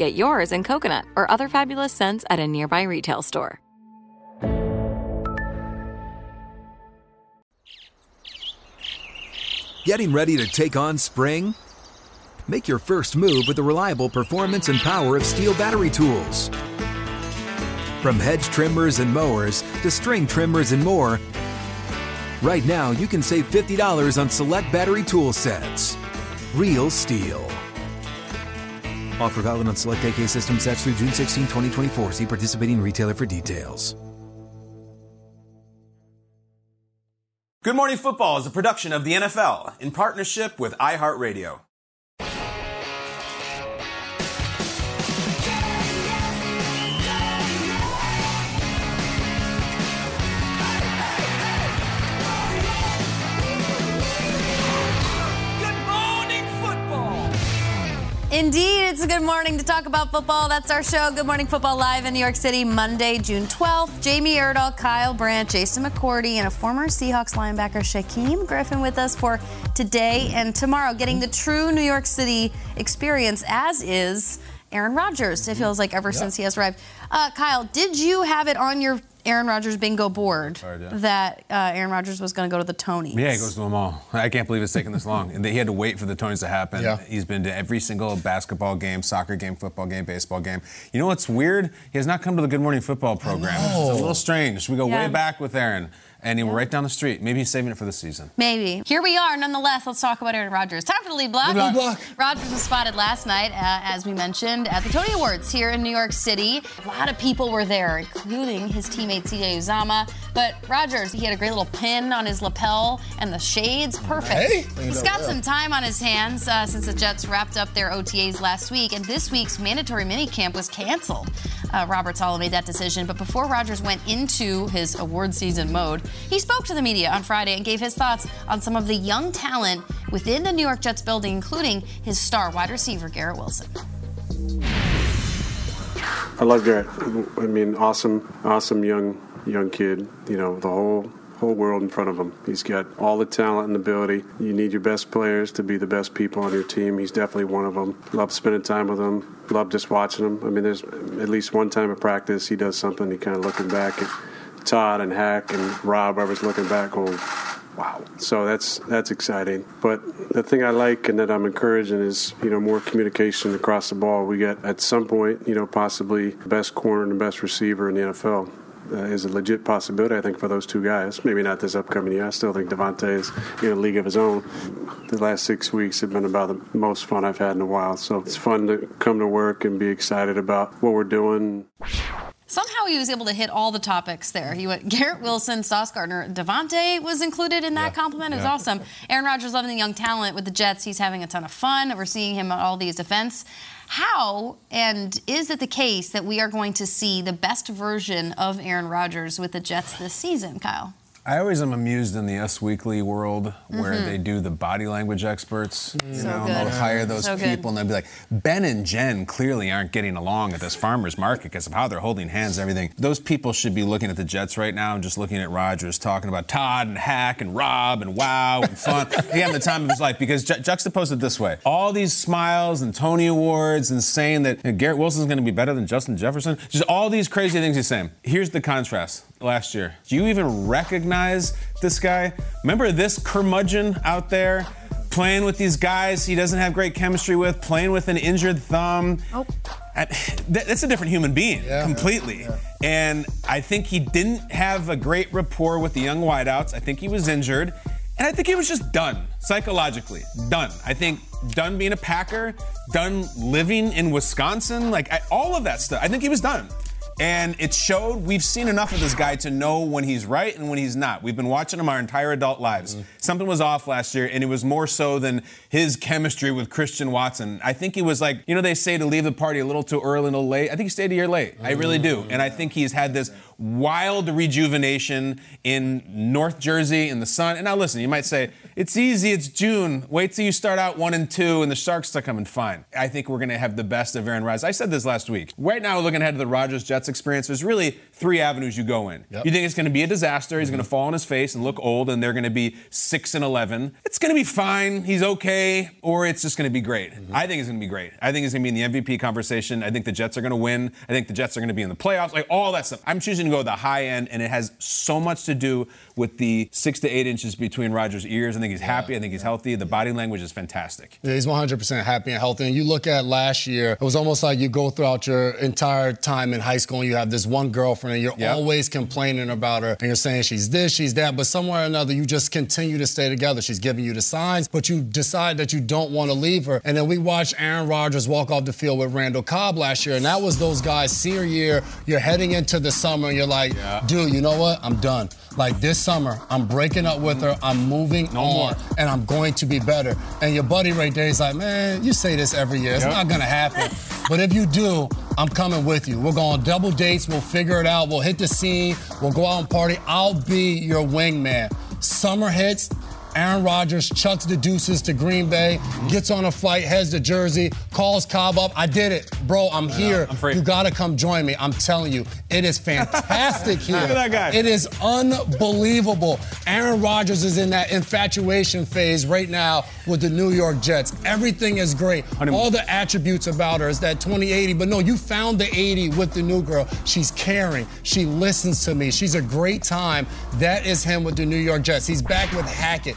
Get yours in coconut or other fabulous scents at a nearby retail store. Getting ready to take on spring? Make your first move with the reliable performance and power of STIHL battery tools. From hedge trimmers and mowers to string trimmers and more, right now you can save $50 on select battery tool sets. Real STIHL. Offer valid on select AK system sets through June 16, 2024. See participating retailer for details. Good Morning Football is a production of the NFL in partnership with iHeartRadio. Indeed, it's a good morning to talk about football. That's our show. Good Morning Football live in New York City, Monday, June 12th. Jamie Erdahl, Kyle Brandt, Jason McCourty, and a former Seahawks linebacker, Shaquem Griffin, with us for today and tomorrow, getting the true New York City experience, as is Aaron Rodgers. It feels like ever since he has arrived. Uh, Kyle, did you have it on your Aaron Rodgers bingo board that uh, Aaron Rodgers was going to go to the Tonys? Yeah, he goes to them all. I can't believe it's taken this long. And he had to wait for the Tonys to happen. Yeah. He's been to every single basketball game, soccer game, football game, baseball game. You know what's weird? He has not come to the Good Morning Football program. It's a little strange. We go Yeah. way back with Aaron, and he were right down the street. Maybe he's saving it for the season. Maybe. Here we are, nonetheless. Let's talk about Aaron Rodgers. Time for the lead block. Lead block. Rodgers was spotted last night, uh, as we mentioned, at the Tony Awards here in New York City. A lot of people were there, including his teammate CJ Uzomah. But Rodgers, he had a great little pin on his lapel and the shades. Perfect. Hey. He's got some time on his hands uh, since the Jets wrapped up their OTAs last week, and this week's mandatory minicamp was canceled. Uh, Robert Saleh made that decision, but before Rodgers went into his award season mode, he spoke to the media on Friday and gave his thoughts on some of the young talent within the New York Jets building, including his star wide receiver Garrett Wilson. I love Garrett. I mean, awesome, awesome young young kid. You know, the whole whole world in front of him. He's got all the talent and ability. You need your best players to be the best people on your team. He's definitely one of them. Love spending time with him. Love just watching him. I mean, there's at least one time at practice he does something. He kind of looking back Todd and Hack and Rob. I was looking back, going, wow. So that's that's exciting. But the thing I like and that I'm encouraging is you know more communication across the ball. We get at some point you know possibly the best corner and the best receiver in the NFL. Uh, is a legit possibility, I think, for those two guys. Maybe not this upcoming year. I still think Davante is in a league of his own. The last six weeks have been about the most fun I've had in a while. So it's fun to come to work and be excited about what we're doing. Somehow he was able to hit all the topics there. He went Garrett Wilson, Sauce Gardner, Davante was included in that compliment. It was awesome. Aaron Rodgers loving the young talent with the Jets. He's having a ton of fun. We're seeing him at all these events. How and is it the case that we are going to see the best version of Aaron Rodgers with the Jets this season, Kyle? I always am amused in the Us Weekly world where they do the body language experts. You Mm-hmm. So know, good. they'll hire those So good. people and they'll be like, Ben and Jen clearly aren't getting along at this farmer's market because of how they're holding hands and everything. Those people should be looking at the Jets right now and just looking at Rodgers talking about Todd and Hack and Rob and wow and fun. he having the time of his life because ju- juxtaposed it this way. All these smiles and Tony Awards and saying that you know, Garrett Wilson's going to be better than Justin Jefferson. Just all these crazy things he's saying. Here's the contrast last year. Do you even recognize this guy? Remember this curmudgeon out there playing with these guys he doesn't have great chemistry with, playing with an injured thumb. Oh. That's a different human being, yeah, completely. Yeah. And I think he didn't have a great rapport with the young wideouts. I think he was injured. And I think he was just done psychologically. Done. I think done being a Packer, done living in Wisconsin, like I, all of that stuff. I think he was done. And it showed we've seen enough of this guy to know when he's right and when he's not. We've been watching him our entire adult lives. Mm-hmm. Something was off last year, and it was more so than his chemistry with Christian Watson. I think he was like, you know, they say to leave the party a little too early and a little late. I think he stayed a year late. Mm-hmm. I really do. And I think he's had this wild rejuvenation in North Jersey in the sun. And now listen, you might say, it's easy, it's June. Wait till you start out one and two and the Sharks start coming fine. I think we're gonna have the best of Aaron Rodgers. I said this last week. Right now, looking ahead to the Rodgers Jets experience, there's really three avenues you go in. Yep. You think it's gonna be a disaster, he's mm-hmm. gonna fall on his face and look old, and they're gonna be six and eleven. It's gonna be fine, he's okay, or it's just gonna be great. Mm-hmm. I think it's gonna be great. I think he's gonna be in the MVP conversation. I think the Jets are gonna win. I think the Jets are gonna be in the playoffs, like all that stuff. I'm choosing to go the high end, and it has so much to do with the six to eight inches between Rodgers' ears. I think he's happy. I think he's healthy. The body language is fantastic. Yeah, he's 100% happy and healthy. And you look at last year, it was almost like you go throughout your entire time in high school and you have this one girlfriend and you're yep. always complaining about her and you're saying she's this, she's that, but somewhere or another you just continue to stay together. She's giving you the signs, but you decide that you don't want to leave her. And then we watched Aaron Rodgers walk off the field with Randall Cobb last year, and that was those guys senior year. You're heading into the summer and you're like, yeah. dude, you know what? I'm done. Like this summer, I'm breaking up with her. I'm moving no on, more. and I'm going to be better. And your buddy right there is like, man, you say this every year. It's yep. not gonna happen. but if you do, I'm coming with you. We're going on double dates. We'll figure it out. We'll hit the scene. We'll go out and party. I'll be your wingman. Summer hits. Aaron Rodgers chucks the deuces to Green Bay, gets on a flight, heads to Jersey, calls Cobb up. I did it, bro. I'm here. I'm. You gotta come join me. I'm telling you, it is fantastic here. Look at that guy. It is unbelievable. Aaron Rodgers is in that infatuation phase right now with the New York Jets. Everything is great. All the attributes about her is that 2080. But no, you found the 80 with the new girl. She's caring. She listens to me. She's a great time. That is him with the New York Jets. He's back with Hackett.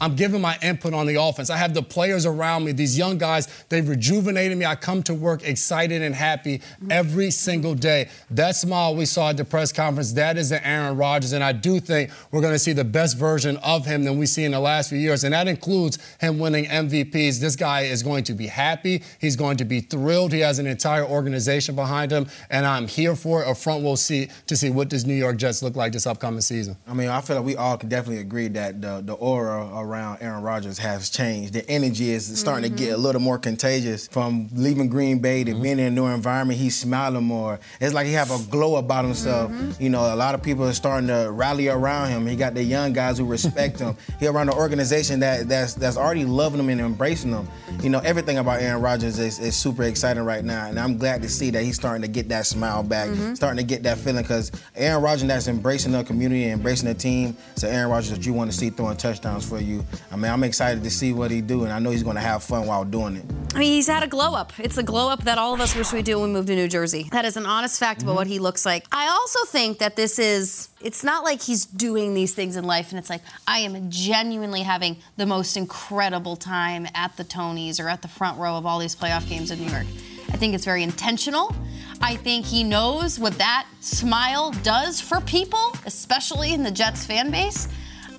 I'm giving my input on the offense. I have the players around me, these young guys, they've rejuvenated me. I come to work excited and happy every single day. That smile we saw at the press conference, that is the Aaron Rodgers. And I do think we're going to see the best version of him than we see in the last few years. And that includes him winning MVPs. This guy is going to be happy. He's going to be thrilled. He has an entire organization behind him. And I'm here for it, a front row seat to see what this New York Jets look like this upcoming season. I mean, I feel like we all can definitely agree that the, the aura around Aaron Rodgers has changed. The energy is starting mm-hmm. to get a mm-hmm. little more contagious. From leaving Green Bay to mm-hmm. being in a new environment, he's smiling more. It's like he have a glow about himself. Mm-hmm. You know, a lot of people are starting to rally around him. He got the young guys who respect him. He around an organization that that's that's already loving him and embracing him. You know, everything about Aaron Rodgers is, is super exciting right now, and I'm glad to see that he's starting to get that smile back, mm-hmm. starting to get that feeling because Aaron Rodgers that's embracing the community and embracing the team. So Aaron Rodgers that you want to see throwing touchdowns for you. I mean, I'm excited to see what he do, and I know he's going to have fun while doing it. I mean, he's had a glow up. It's a glow up that all of us wish we do when we moved to New Jersey. That is an honest fact about mm-hmm. what he looks like. I also think that this is. It's not like he's doing these things in life, and it's like I am genuinely having the most incredible time at the Tonys or at the front row of all these playoff games in New York. I think it's very intentional. I think he knows what that smile does for people, especially in the Jets fan base.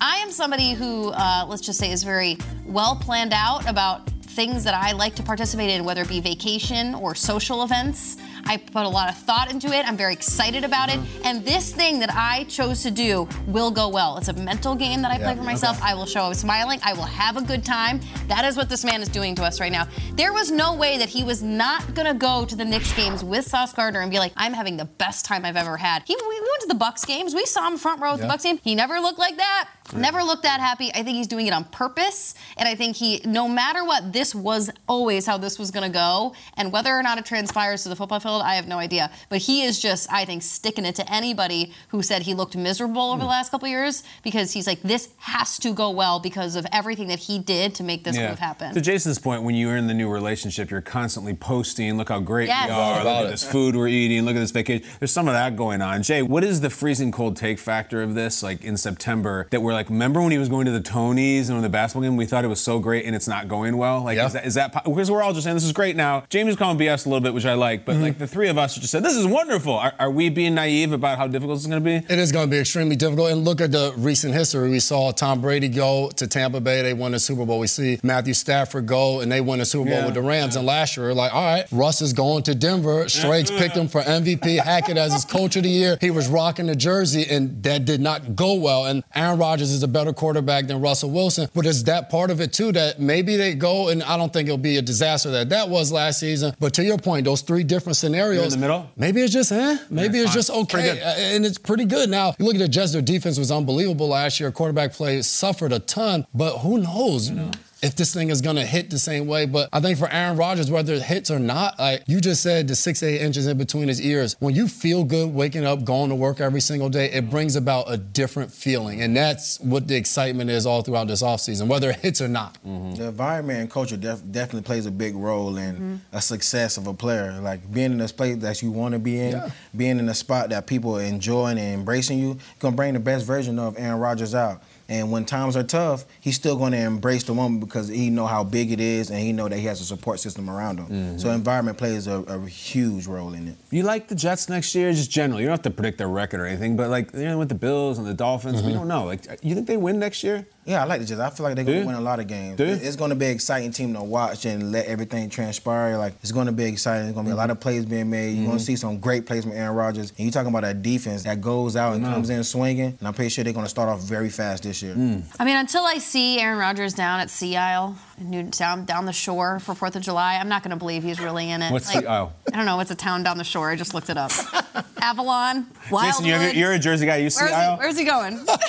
I am somebody who, uh, let's just say, is very well planned out about things that I like to participate in, whether it be vacation or social events. I put a lot of thought into it. I'm very excited about it. Mm-hmm. And this thing that I chose to do will go well. It's a mental game that I yeah, play for myself. Okay. I will show up smiling. I will have a good time. That is what this man is doing to us right now. There was no way that he was not going to go to the Knicks games with Sauce Gardner and be like, I'm having the best time I've ever had. He, we went to the Bucks games. We saw him front row at yeah. the Bucks game. He never looked like that. Never looked that happy. I think he's doing it on purpose. And I think he, no matter what, this was always how this was going to go. And whether or not it transpires to the football field field, I have no idea. But he is just, I think, sticking it to anybody who said he looked miserable over the Hmm. last couple of years because he's like, this has to go well because of everything that he did to make this move happen. To Jason's point, when you're in the new relationship, you're constantly posting, look how great Yes. we are, look at this food we're eating, look at this vacation. There's some of that going on. Jay, what is the freezing cold take factor of this, like in September, that we're like, remember when he was going to the Tonys and on the basketball game, we thought it was so great and it's not going well? Like, Yeah. is that, is that, po- because we're all just saying this is great now. Jamie's calling BS a little bit, which I like, but like the three of us just said, this is wonderful. Are, are we being naive about how difficult this is going to be? It is going to be extremely difficult. And look at the recent history. We saw Tom Brady go to Tampa Bay. They won the Super Bowl. We see Matthew Stafford go and they won the Super Bowl Yeah, with the Rams. And last year, we're like, all right, Russ is going to Denver. Schrags picked him for MVP. Hackett as his coach of the year. He was rocking the jersey, and that did not go well. And Aaron Rodgers is a better quarterback than Russell Wilson. But it's that part of it, too, that maybe they go, and I don't think it'll be a disaster that that was last season. But to your point, those three different scenarios. the middle? Maybe it's just, eh? Maybe Yeah, it's fine. just okay. And it's pretty good. Now, you look at the Jets, their defense was unbelievable last year. Quarterback play suffered a ton, but who knows? If this thing is gonna hit the same way, but I think for Aaron Rodgers, whether it hits or not, like you just said, the six eight inches in between his ears. When you feel good waking up, going to work every single day, it brings about a different feeling, and that's what the excitement is all throughout this offseason, whether it hits or not. Mm-hmm. The environment and culture def- definitely plays a big role in mm-hmm. a success of a player. Like being in a place that you want to be in, Yeah. being in a spot that people are enjoying and embracing you, gonna bring the best version of Aaron Rodgers out. And when times are tough, he's still going to embrace the moment because he know how big it is and he know that he has a support system around him. So mm-hmm. environment plays a, a huge role in it. You like the Jets next year, just generally. You don't have to predict their record or anything, but like you know, with the Bills and the Dolphins, we mm-hmm. don't know. Like, you think they win next year? Yeah, I like the Jets. I feel like they're going you? to win a lot of games. Do? It's going to be an exciting team to watch and let everything transpire. Like it's going to be exciting. There's going to be a lot mm-hmm. of plays being made. You're going to mm-hmm. see some great plays from Aaron Rodgers. And you're talking about that defense that goes out and comes in swinging. And I'm pretty sure they're going to start off very fast this year. Mm. I mean, until I see Aaron Rodgers down at Sea Isle, in New, down down the shore for Fourth of July, I'm not going to believe he's really in it. What's Sea Isle? I don't know. It's a town down the shore. I just looked it up. Avalon, Wildwood. Jason, you're, you're a Jersey guy. You see Where's he, where's he going?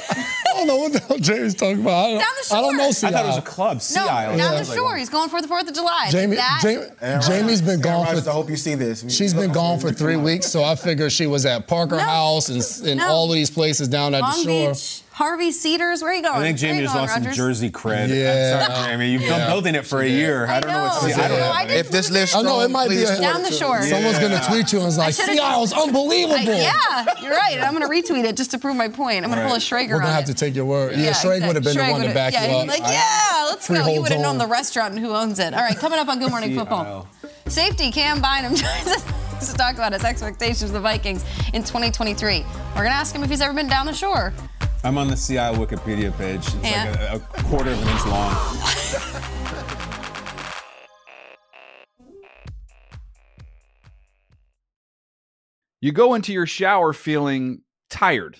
I don't know what the hell Jamie's talking about. I don't, Down the I don't know. shore. Sea I thought it was a club, Sea no, Isle. down I the was shore. He's going for the Fourth of July. Jamie, that, Jamie Jamie's been gone Aaron for Rodgers, I hope you see this. She's been gone for three weeks, so I figured she was at Parker No. House and, and No. all of these places down at Long the shore. Beach, Harvey Cedars. Where are you going? I think Jamie you just going, lost some Jersey cred. Yeah. I'm sorry, Jamie. You've Yeah. been building it for a year. I, I don't know what know. Sea I Isle know. I If this list I know, it might be a- forward Down the to- shore. Someone's gonna tweet you and it's like, should've- "See, I was unbelievable." I- yeah, you're right. I'm going to retweet it just to prove my point. I'm going to pull a Schrager We're on gonna have it. to take your word. Yeah, Shrek exactly. would have been the one to back yeah, you up. be Like, yeah, let's go. Freehold You would have known the restaurant and who owns it. All right, coming up on Good Morning Football. Safety Cam Bynum joins us to talk about his expectations of the Vikings in 2023. We're going to ask him if he's ever been down the shore. I'm on the Sea Isle Wikipedia page. It's Yeah. like a, a quarter of an inch long. You go into your shower feeling tired,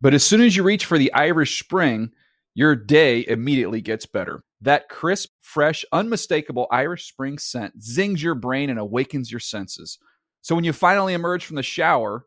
but as soon as you reach for the Irish Spring, your day immediately gets better. That crisp, fresh, unmistakable Irish Spring scent zings your brain and awakens your senses. So when you finally emerge from the shower,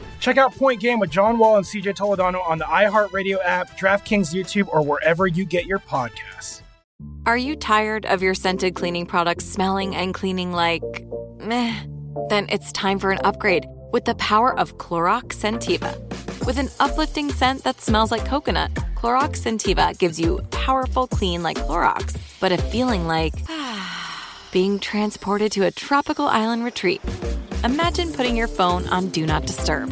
Check out Point Game with John Wall and CJ Toledano on the iHeartRadio app, DraftKings YouTube, or wherever you get your podcasts. Are you tired of your scented cleaning products smelling and cleaning like meh? Then it's time for an upgrade with the power of Clorox Sentiva. With an uplifting scent that smells like coconut, Clorox Sentiva gives you powerful clean like Clorox, but a feeling like being transported to a tropical island retreat. Imagine putting your phone on Do Not Disturb,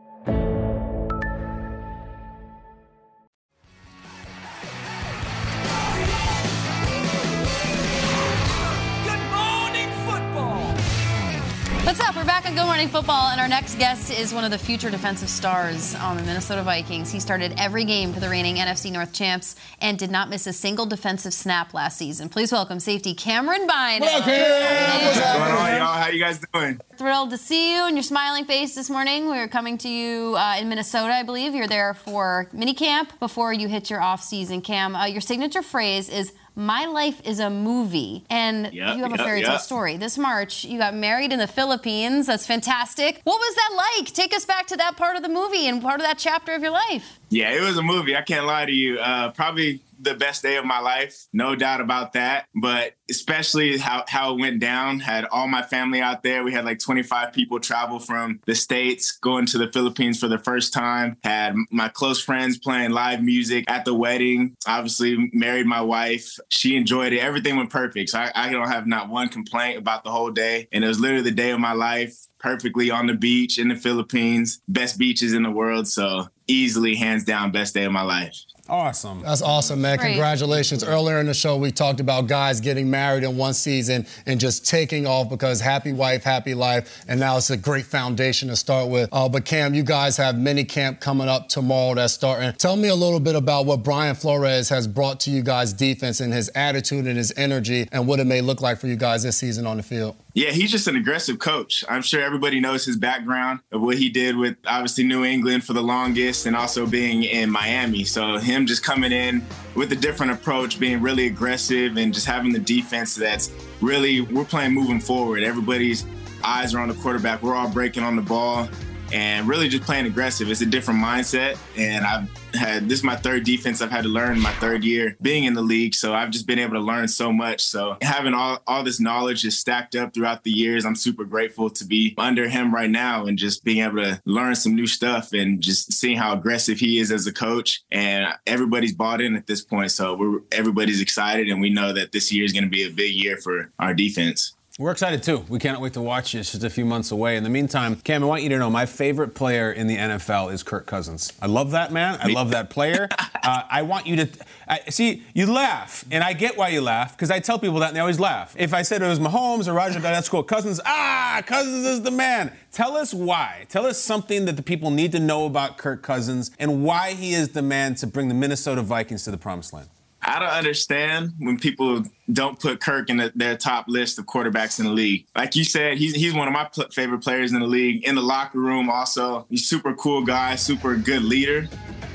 Up? On Good Morning Football, and our next guest is one of the future defensive stars on the Minnesota Vikings. He started every game for the reigning NFC North champs and did not miss a single defensive snap last season. Please welcome safety Camryn Bynum. What's going on, y'all? How you guys doing? Thrilled to see you and your smiling face this morning. We are coming to you uh, in Minnesota, I believe. You're there for minicamp before you hit your off-season. Cam, uh, your signature phrase is my life is a movie. And Yep, you have a fairy tale yep. story. This March, you got married in the Philippines. That's fantastic. What was that like? Take us back to that part of the movie and part of that chapter of your life. Yeah, it was a movie. I can't lie to you. Uh, probably the best day of my life, no doubt about that. But especially how, how it went down. Had all my family out there. We had like 25 people travel from the States going to the Philippines for the first time. Had my close friends playing live music at the wedding. Obviously, married my wife. She enjoyed it. Everything went perfect. So I, I don't have not one complaint about the whole day. And it was literally the day of my life perfectly on the beach in the Philippines, best beaches in the world. So easily, hands down, best day of my life. Awesome. That's awesome, man. Great. Congratulations. Earlier in the show, we talked about guys getting married in one season and just taking off because happy wife, happy life. And now it's a great foundation to start with. Uh, but Cam, you guys have mini camp coming up tomorrow that's starting. Tell me a little bit about what Brian Flores has brought to you guys defense and his attitude and his energy and what it may look like for you guys this season on the field. Yeah, he's just an aggressive coach. I'm sure everybody knows his background of what he did with obviously New England for the longest and also being in Miami. So him just coming in with a different approach, being really aggressive and just having the defense that's really we're playing moving forward. Everybody's eyes are on the quarterback. We're all breaking on the ball and really just playing aggressive. It's a different mindset. And I've had this is my third defense I've had to learn my third year being in the league. So I've just been able to learn so much. So having all, all this knowledge just stacked up throughout the years, I'm super grateful to be under him right now and just being able to learn some new stuff and just seeing how aggressive he is as a coach. And everybody's bought in at this point. So we're everybody's excited and we know that this year is going to be a big year for our defense. We're excited too. We cannot wait to watch it. It's just a few months away. In the meantime, Cam, I want you to know my favorite player in the NFL is Kirk Cousins. I love that man. I love that player. Uh, I want you to I, see. You laugh, and I get why you laugh because I tell people that and they always laugh. If I said it was Mahomes or Roger, that's cool. Cousins, ah, Cousins is the man. Tell us why. Tell us something that the people need to know about Kirk Cousins and why he is the man to bring the Minnesota Vikings to the promised land. I don't understand when people don't put Kirk in the, their top list of quarterbacks in the league. Like you said, he's he's one of my pl- favorite players in the league. In the locker room, also, he's super cool guy, super good leader.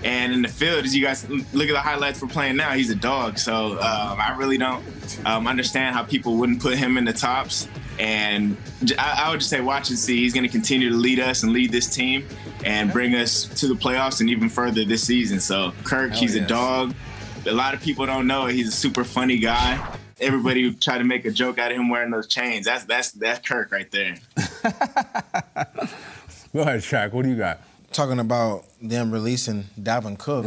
And in the field, as you guys look at the highlights for playing now, he's a dog. So um, I really don't um, understand how people wouldn't put him in the tops. And I would just say, watch and see. He's going to continue to lead us and lead this team and bring us to the playoffs and even further this season. So Kirk, Hell he's a dog. A lot of people don't know he's a super funny guy. Everybody try to make a joke out of him wearing those chains. That's that's that's Kirk right there. Go ahead, Shaq. What do you got? Talking about them releasing Dalvin Cook,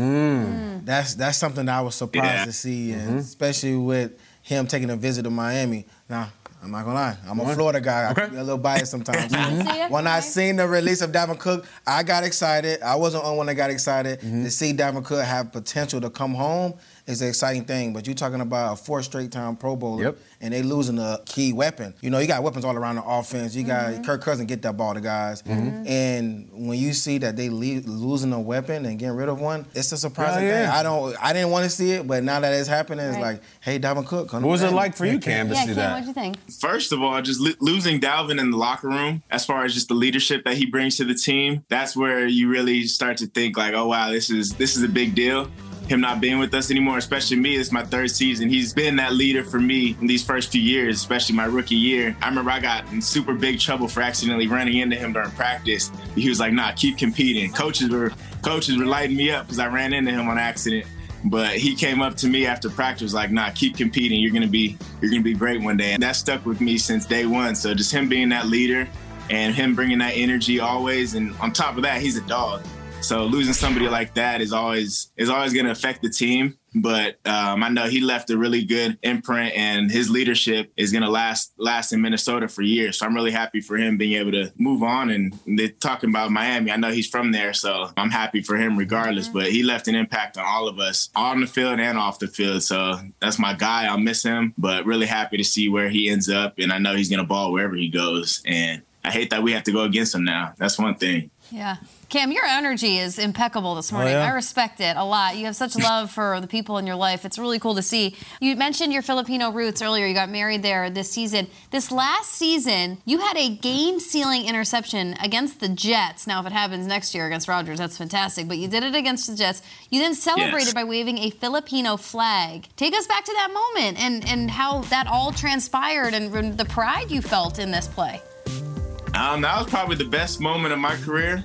that's that's something that I was surprised Yeah. to see, Mm-hmm. especially with him taking a visit to Miami. Now, I'm not gonna lie, I'm a Florida guy. I Okay. can be a little biased sometimes. Mhm. when I seen the release of Dalvin Cook, I got excited. I wasn't on when I got excited Mm-hmm. to see Dalvin Cook have potential to come home. Is an exciting thing, but you're talking about a four straight time Pro Bowler, Yep. and they losing a key weapon. You know, you got weapons all around the offense. You got Kirk Cousins get that ball to guys, Mm-hmm. and when you see that they le- losing a weapon and getting rid of one, it's a surprising Hell yeah. thing. I don't, I didn't want to see it, but now that it's happening, it's like, hey, Dalvin Cook, come What was it like for you, Cam, to Yeah, see Cam, that? what'd you think? First of all, just lo- losing Dalvin in the locker room, as far as just the leadership that he brings to the team, that's where you really start to think like, oh wow, this is this is a big deal. Him not being with us anymore, especially me. It's my third season. He's been that leader for me in these first few years, especially my rookie year. I remember I got in super big trouble for accidentally running into him during practice. He was like, "Nah, keep competing." Coaches were coaches were lighting me up because I ran into him on accident. But he came up to me after practice, like, "Nah, keep competing. You're gonna be you're gonna be great one day." And that stuck with me since day one. So just him being that leader and him bringing that energy always, and on top of that, he's a dog. So losing somebody like that is always is always going to affect the team. But um, I know he left a really good imprint, and his leadership is going to last last in Minnesota for years. So I'm really happy for him being able to move on. And they're talking about Miami. I know he's from there, so I'm happy for him regardless. But he left an impact on all of us on the field and off the field. So that's my guy. I'll miss him, but really happy to see where he ends up. And I know he's going to ball wherever he goes. And I hate that we have to go against him now. That's one thing. Yeah. Cam, your energy is impeccable this oh, morning. yeah? I respect it a lot. You have such love for the people in your life. It's really cool to see. You mentioned your Filipino roots earlier. You got married there this season. This last season, you had a game sealing interception against the Jets. Now, if it happens next year against Rodgers, that's fantastic. But you did it against the Jets. You then celebrated Yes. by waving a Filipino flag. Take us back to that moment and, and how that all transpired and the pride you felt in this play. Um, that was probably the best moment of my career.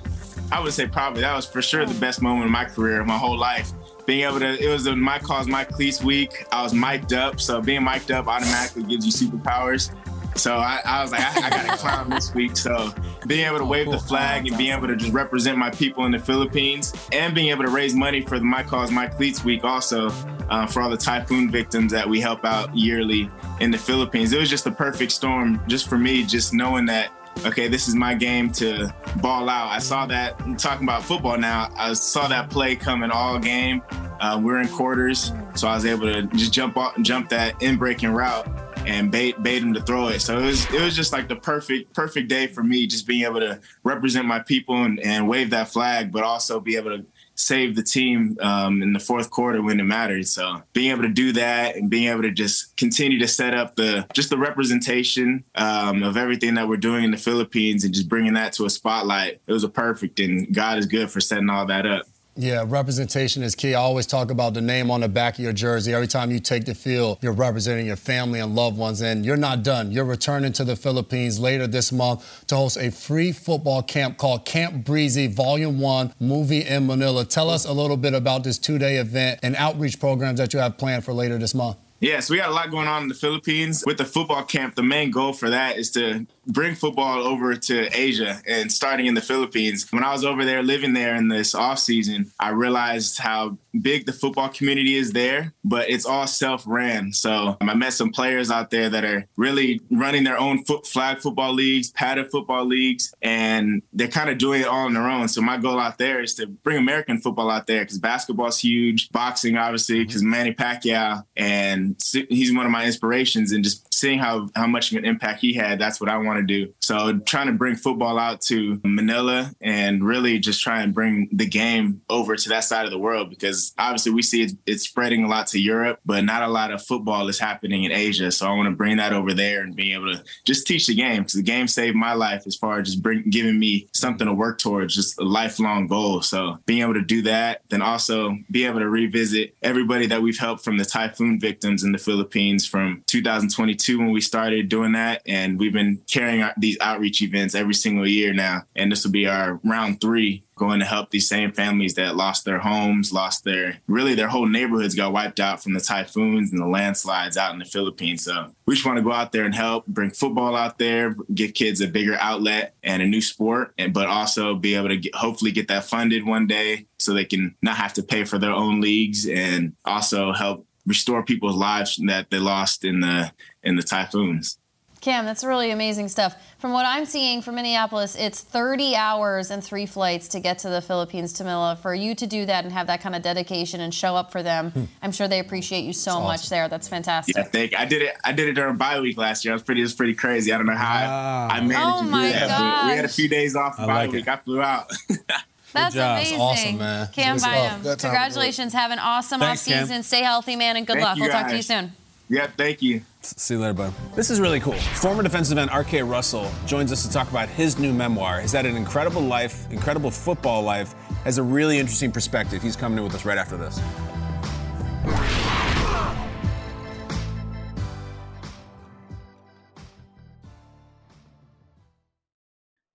I would say probably that was for sure the best moment of my career, my whole life. Being able to, it was a my cause, my cleats week. I was mic'd up, so being mic'd up automatically gives you superpowers. So I, I was like, I, I got to clown this week. So being able to wave the flag and being able to just represent my people in the Philippines and being able to raise money for the My Cause, My Cleats week also uh, for all the typhoon victims that we help out yearly in the Philippines. It was just the perfect storm just for me, just knowing that okay, this is my game to ball out. I saw that, I'm talking about football now, I saw that play coming all game. Uh, we're in quarters, so I was able to just jump off, and jump that in breaking route and bait bait him to throw it. So it was it was just like the perfect perfect day for me, just being able to represent my people and, and wave that flag, but also be able to save the team um, in the fourth quarter when it mattered. So being able to do that and being able to just continue to set up the just the representation um, of everything that we're doing in the Philippines and just bringing that to a spotlight, it was a perfect. And God is good for setting all that up. Yeah, representation is key. I always talk about the name on the back of your jersey. Every time you take the field, you're representing your family and loved ones. And you're not done. You're returning to the Philippines later this month to host a free football camp called Camp Breezy Volume 1 Movie in Manila. Tell us a little bit about this two day event and outreach programs that you have planned for later this month. Yeah, so we got a lot going on in the Philippines. With the football camp, the main goal for that is to bring football over to Asia and starting in the Philippines. When I was over there living there in this off season, I realized how big the football community is there, but it's all self-ran. So um, I met some players out there that are really running their own foot, flag football leagues, padded football leagues, and they're kind of doing it all on their own. So my goal out there is to bring American football out there because basketball's huge, boxing obviously mm-hmm. because Manny Pacquiao, and he's one of my inspirations. And just seeing how how much of an impact he had, that's what I want to do. So trying to bring football out to Manila and really just try and bring the game over to that side of the world because obviously we see it's, it's spreading a lot to Europe, but not a lot of football is happening in Asia. So I want to bring that over there and being able to just teach the game because the game saved my life as far as just bring, giving me something to work towards, just a lifelong goal. So being able to do that, then also be able to revisit everybody that we've helped from the typhoon victims in the Philippines from 2022 when we started doing that. And we've been carrying out these outreach events every single year now. And this will be our round three going to help these same families that lost their homes, lost their really their whole neighborhoods got wiped out from the typhoons and the landslides out in the Philippines. So we just want to go out there and help bring football out there, give kids a bigger outlet and a new sport, and but also be able to get, hopefully get that funded one day so they can not have to pay for their own leagues and also help restore people's lives that they lost in the in the typhoons. Cam, that's really amazing stuff. From what I'm seeing from Minneapolis, it's 30 hours and three flights to get to the Philippines, Tamila. For you to do that and have that kind of dedication and show up for them, hmm. I'm sure they appreciate you so much there. That's fantastic. Yeah, I think I did it. I did it during bye week last year. It was pretty. It was pretty crazy. I don't know how I, I managed Oh to do my that. but We had a few days off I bye like week. I flew out. That's amazing. Awesome, man. Cam Bynum. Congratulations. Have an awesome offseason. off season. Stay healthy, man, and good Thank luck. We'll guys. talk to you soon. Yeah, thank you. See you later, bud. This is really cool. Former defensive end R.K. Russell joins us to talk about his new memoir. He's had an incredible life, incredible football life, has a really interesting perspective. He's coming in with us right after this.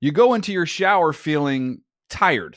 You go into your shower feeling tired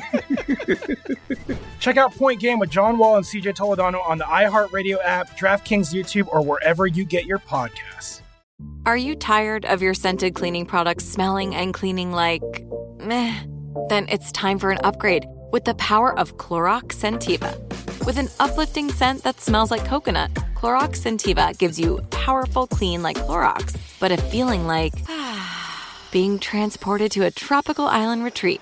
Check out Point Game with John Wall and CJ Toledano on the iHeartRadio app, DraftKings YouTube, or wherever you get your podcasts. Are you tired of your scented cleaning products smelling and cleaning like meh? Then it's time for an upgrade with the power of Clorox Sentiva. With an uplifting scent that smells like coconut, Clorox Sentiva gives you powerful clean like Clorox, but a feeling like being transported to a tropical island retreat.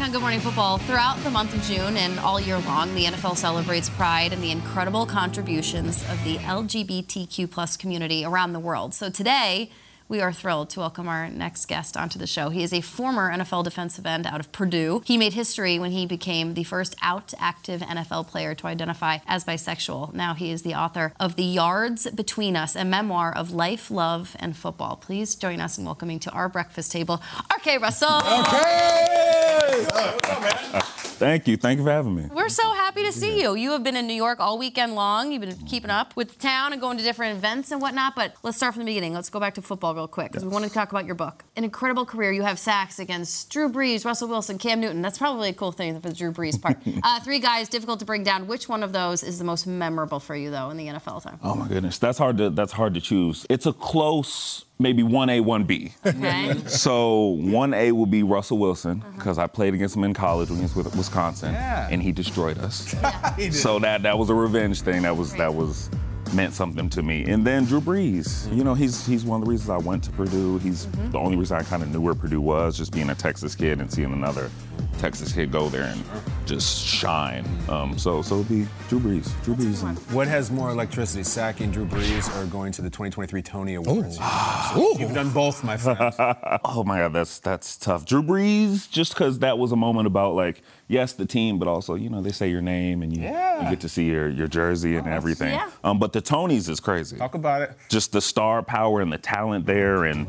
Back on Good Morning Football. Throughout the month of June and all year long, the NFL celebrates pride and the incredible contributions of the LGBTQ plus community around the world. So today, we are thrilled to welcome our next guest onto the show. He is a former NFL defensive end out of Purdue. He made history when he became the first out active NFL player to identify as bisexual. Now he is the author of The Yards Between Us, a memoir of life, love, and football. Please join us in welcoming to our breakfast table, RK Russell. Thank you. Thank you for having me. We're so happy to see you. You have been in New York all weekend long. You've been keeping up with the town and going to different events and whatnot. But let's start from the beginning. Let's go back to football real quick because we want to talk about your book. An incredible career. You have sacks against Drew Brees, Russell Wilson, Cam Newton. That's probably a cool thing for the Drew Brees part. uh, three guys, difficult to bring down. Which one of those is the most memorable for you, though, in the NFL time? Oh my goodness, that's hard to that's hard to choose. It's a close maybe one A, one B. Okay. So one A will be Russell Wilson uh-huh. because I played against him in college against with Wisconsin, and he destroyed us. So that that was a revenge thing. That was that was meant something to me. And then Drew Brees, mm-hmm. you know, he's he's one of the reasons I went to Purdue. He's mm-hmm. the only reason I kind of knew where Purdue was, just being a Texas kid and seeing another Texas kid go there and just shine. Um, so so it'll be Drew Brees, Drew Brees. And, What has more electricity, sacking Drew Brees or going to the 2023 Tony Awards? You've done both, my friend. oh my God, that's that's tough. Drew Brees, just because that was a moment about like, yes, the team, but also you know they say your name and you, Yeah. you get to see your your jersey and everything. yeah. Um, but the Tonys is crazy. Talk about it. Just the star power and the talent there, and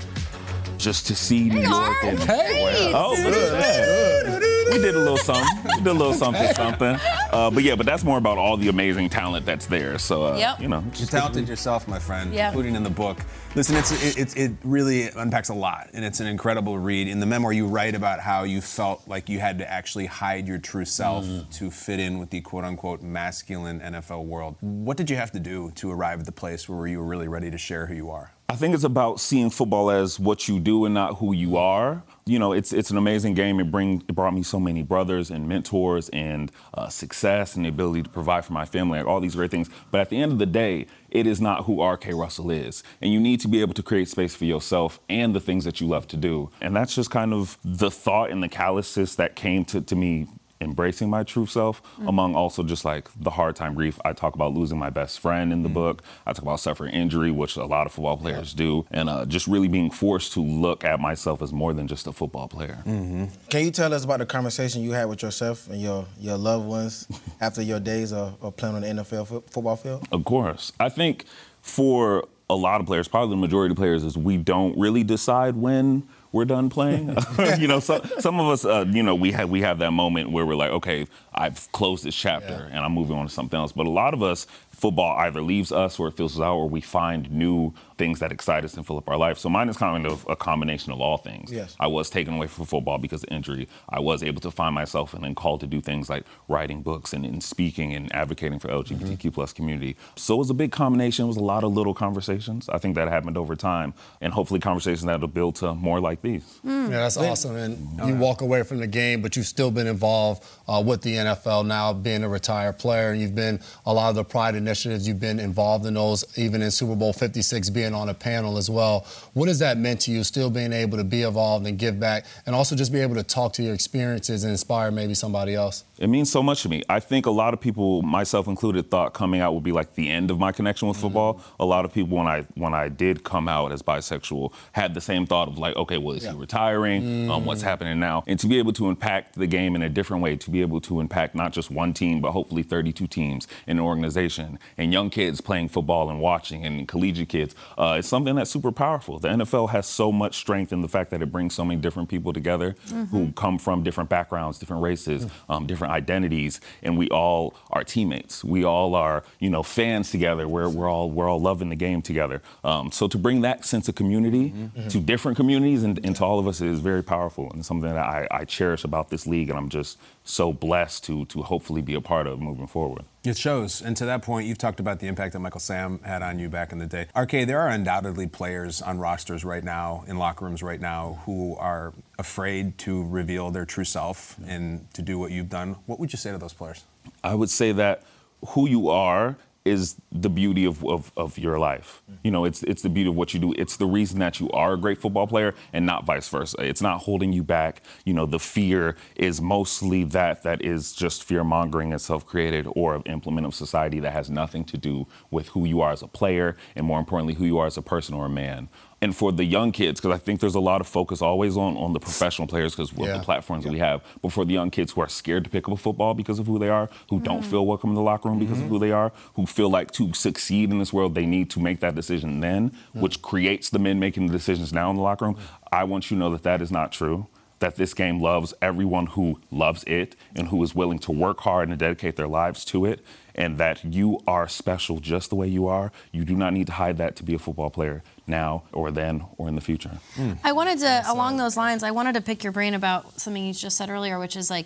just to see New York. And, Hey. Oh, good. We did a little something. We did a little something, something. Uh, but yeah, but that's more about all the amazing talent that's there. So uh, Yep. you know, You're talented yourself, my friend, Yeah. including in the book. Listen, it's, it, it, it really unpacks a lot, and it's an incredible read. In the memoir, you write about how you felt like you had to actually hide your true self to fit in with the quote unquote masculine NFL world. What did you have to do to arrive at the place where you were really ready to share who you are? I think it's about seeing football as what you do and not who you are. You know, it's it's an amazing game. It bring it brought me so many brothers and mentors and uh, success and the ability to provide for my family, like all these great things. But at the end of the day, it is not who RK Russell is, and you need to be able to create space for yourself and the things that you love to do. And that's just kind of the thought and the calluses that came to, to me embracing my true self, Mm-hmm. among also just like the hard time grief. I talk about losing my best friend in the book. I talk about suffering injury, which a lot of football players do, and uh, just really being forced to look at myself as more than just a football player. Can you tell us about the conversation you had with yourself and your, your loved ones after your days of, of playing on the NFL fo- football field? Of course. I think for a lot of players, probably the majority of players, is we don't really decide when we're done playing. you know, so, some of us, uh, you know, we have we have that moment where we're like, okay, I've closed this chapter and I'm moving on to something else. But a lot of us, football either leaves us or it fills us out, or we find new things that excite us and fill up our life. So mine is kind of a combination of all things. Yes. I was taken away from football because of injury. I was able to find myself and then called to do things like writing books and, and speaking and advocating for LGBTQ plus community. So it was a big combination. It was a lot of little conversations. I think that happened over time, and hopefully conversations that'll build to more like these. Yeah, that's awesome. And you walk away from the game, but you've still been involved uh, with the NFL now, being a retired player. And you've been a lot of the Pride initiatives. You've been involved in those, even in Super Bowl 56, being on a panel as well. What has that meant to you, still being able to be involved and give back, and also just be able to talk to your experiences and inspire maybe somebody else? It means so much to me. I think a lot of people, myself included, thought coming out would be like the end of my connection with football. A lot of people, when I when I did come out as bisexual, had the same thought of like, okay, well, is he retiring? Um, what's happening now? And to be able to impact the game in a different way, to be able to impact not just one team, but hopefully 32 teams in an organization, and young kids playing football and watching, and collegiate kids, uh, it's something that's super powerful. The NFL has so much strength in the fact that it brings so many different people together who come from different backgrounds, different races, um, different identities, and we all are teammates. We all are, you know, fans together. We're, we're all we're all loving the game together. Um, so to bring that sense of community to different communities and, and to all of us is very powerful and something that I, I cherish about this league, and I'm just so blessed to to hopefully be a part of moving forward. It shows. And to that point, you've talked about the impact that Michael Sam had on you back in the day. RK, there are undoubtedly players on rosters right now, in locker rooms right now, who are afraid to reveal their true self and to do what you've done. What would you say to those players? I would say that who you are is the beauty of, of, of your life. Mm-hmm. You know, it's it's the beauty of what you do. It's the reason that you are a great football player and not vice versa. It's not holding you back. You know, the fear is mostly that that is just fear mongering and self created or of implement of society that has nothing to do with who you are as a player and more importantly who you are as a person or a man. And for the young kids, because I think there's a lot of focus always on, on the professional players because of Yeah. the platforms we have. But for the young kids who are scared to pick up a football because of who they are, who don't mm-hmm. feel welcome in the locker room because of mm-hmm. who they are, who feel like to succeed in this world, they need to make that decision then, which creates the men making the decisions now in the locker room. I want you to know that that is not true. That this game loves everyone who loves it and who is willing to work hard and dedicate their lives to it, and that you are special just the way you are. You do not need to hide that to be a football player now or then or in the future. Hmm. I wanted to, uh, along those lines, I wanted to pick your brain about something you just said earlier, which is like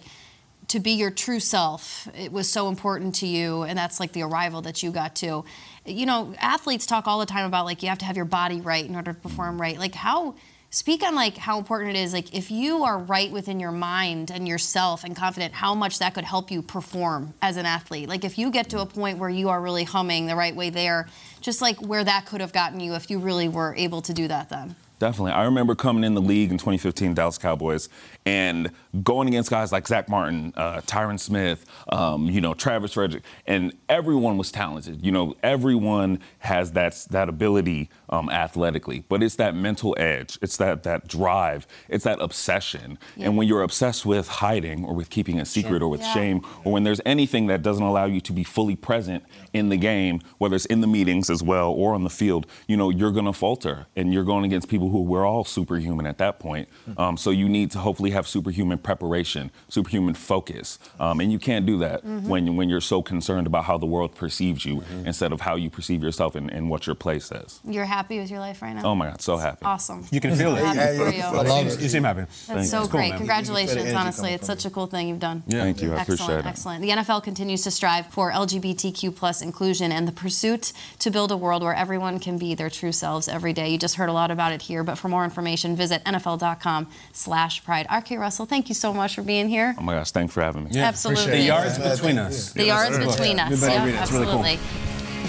to be your true self. It was so important to you, and that's like the arrival that you got to. You know, athletes talk all the time about like you have to have your body right in order to perform hmm. right. Like how. Speak on like how important it is. Like if you are right within your mind and yourself and confident, how much that could help you perform as an athlete. Like if you get to a point where you are really humming the right way there, just like where that could have gotten you if you really were able to do that then. Definitely. I remember coming in the league in 2015, Dallas Cowboys, and going against guys like Zack Martin, uh, Tyron Smith, um, you know, Travis Frederick, and everyone was talented. You know, everyone has that that ability um, athletically, but it's that mental edge, it's that that drive, it's that obsession. And when you're obsessed with hiding or with keeping a secret or with Yeah. shame, or when there's anything that doesn't allow you to be fully present in the game, whether it's in the meetings as well or on the field, you know, you're going to falter and you're going against people who we're all superhuman at that point. Um, so you need to hopefully have superhuman preparation, superhuman focus. Um, and you can't do that when, when you're so concerned about how the world perceives you instead of how you perceive yourself and, and what your place is. You're happy with your life right now? Oh my God, so happy. Awesome. You can feel it. Happy for you. I love it. You seem happy. That's so It's cool, great. Congratulations, energy honestly. It's such a cool thing you've done. Yeah. Thank you. I excellent, appreciate it. excellent. The NFL continues to strive for LGBTQ plus inclusion and the pursuit to build a world where everyone can be their true selves every day. You just heard a lot about it here, but for more information, visit NFL.com slash pride. RK Russell, thank you so much for being here. Oh my gosh, thanks for having me. Absolutely. The yards between us. The yards between us. Yeah, reading. Really cool. absolutely.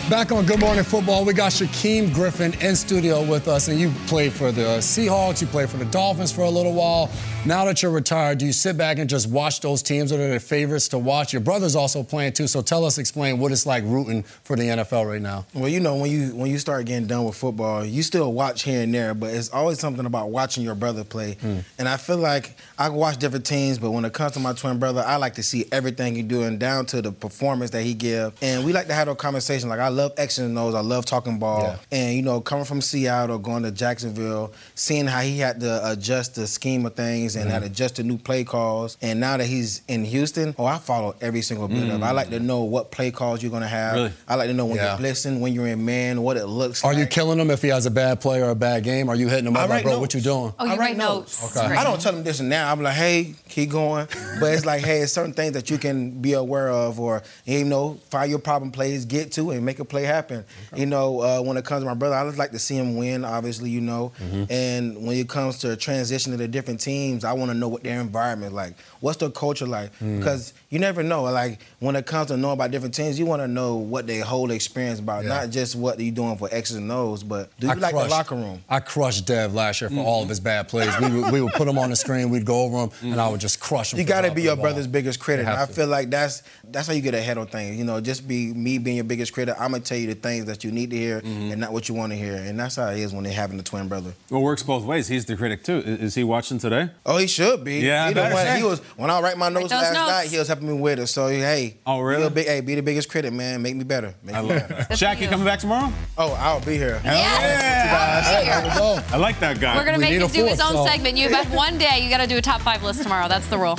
Back on Good Morning Football, we got Shaquem Griffin in studio with us, and you played for the Seahawks, you played for the Dolphins for a little while. Now that you're retired, do you sit back and just watch those teams that are the favorites to watch? Your brother's also playing too, so tell us, explain what it's like rooting for the NFL right now. Well, you know, when you when you start getting done with football, you still watch here and there, but it's always something about watching your brother play. Hmm. And I feel like I can watch different teams, but when it comes to my twin brother, I like to see everything he doing down to the performance that he give. And we like to have a conversation. Like I love X and O's, I love talking ball. Yeah. And you know, coming from Seattle, going to Jacksonville, seeing how he had to adjust the scheme of things and Mhm. how to adjust the new play calls. And now that he's in Houston, oh, I follow every single bit of it. Mm. I like to know what play calls you're gonna have. Really? I like to know when Yeah. you're blitzing, when you're in man, what it looks like. Are like. you killing him if he has a bad play or a bad game? Are you hitting him I up like, write bro, notes. what you doing? Oh, you I write notes. Okay. I don't tell them this and that. I'm like, hey, keep going. But it's like, hey, it's certain things that you can be aware of, or you know, find your problem plays, get to, and make a play happen. You know, uh, when it comes to my brother, I just like to see him win. Obviously, you know, Mhm. and when it comes to transitioning to different teams, I want to know what their environment is like. What's their culture like? Mm. Because you never know. Like when it comes to knowing about different teams, you want to know what their whole experience about, Yeah. not just what you doing for X's and O's, but do you I like crushed- the locker room? I crushed Dev last year for all of his bad plays. We would, we would put him on the screen, we'd go over him, and I would just crush him. You got to be your brother's biggest critic. You And have I feel like that's that's how you get ahead on things. You know, just be me being your biggest critic. I'm gonna tell you the things that you need to hear mm-hmm. and not what you want to hear. And that's how it is when they're having a twin brother. Well, it works both ways. He's the critic too. I- Is he watching today? Oh, he should be. Yeah, he, the better one, he was when I write my notes those last notes. night. He was helping me with it. So hey, oh really? Be, big, hey, be the biggest critic, man. Make me better. Make me better. Shaq, you coming back tomorrow? Oh, I'll be here. Yeah. I like that guy. We're gonna make him do his own segment. You have one day. You got to do a top five list tomorrow. That's the rule.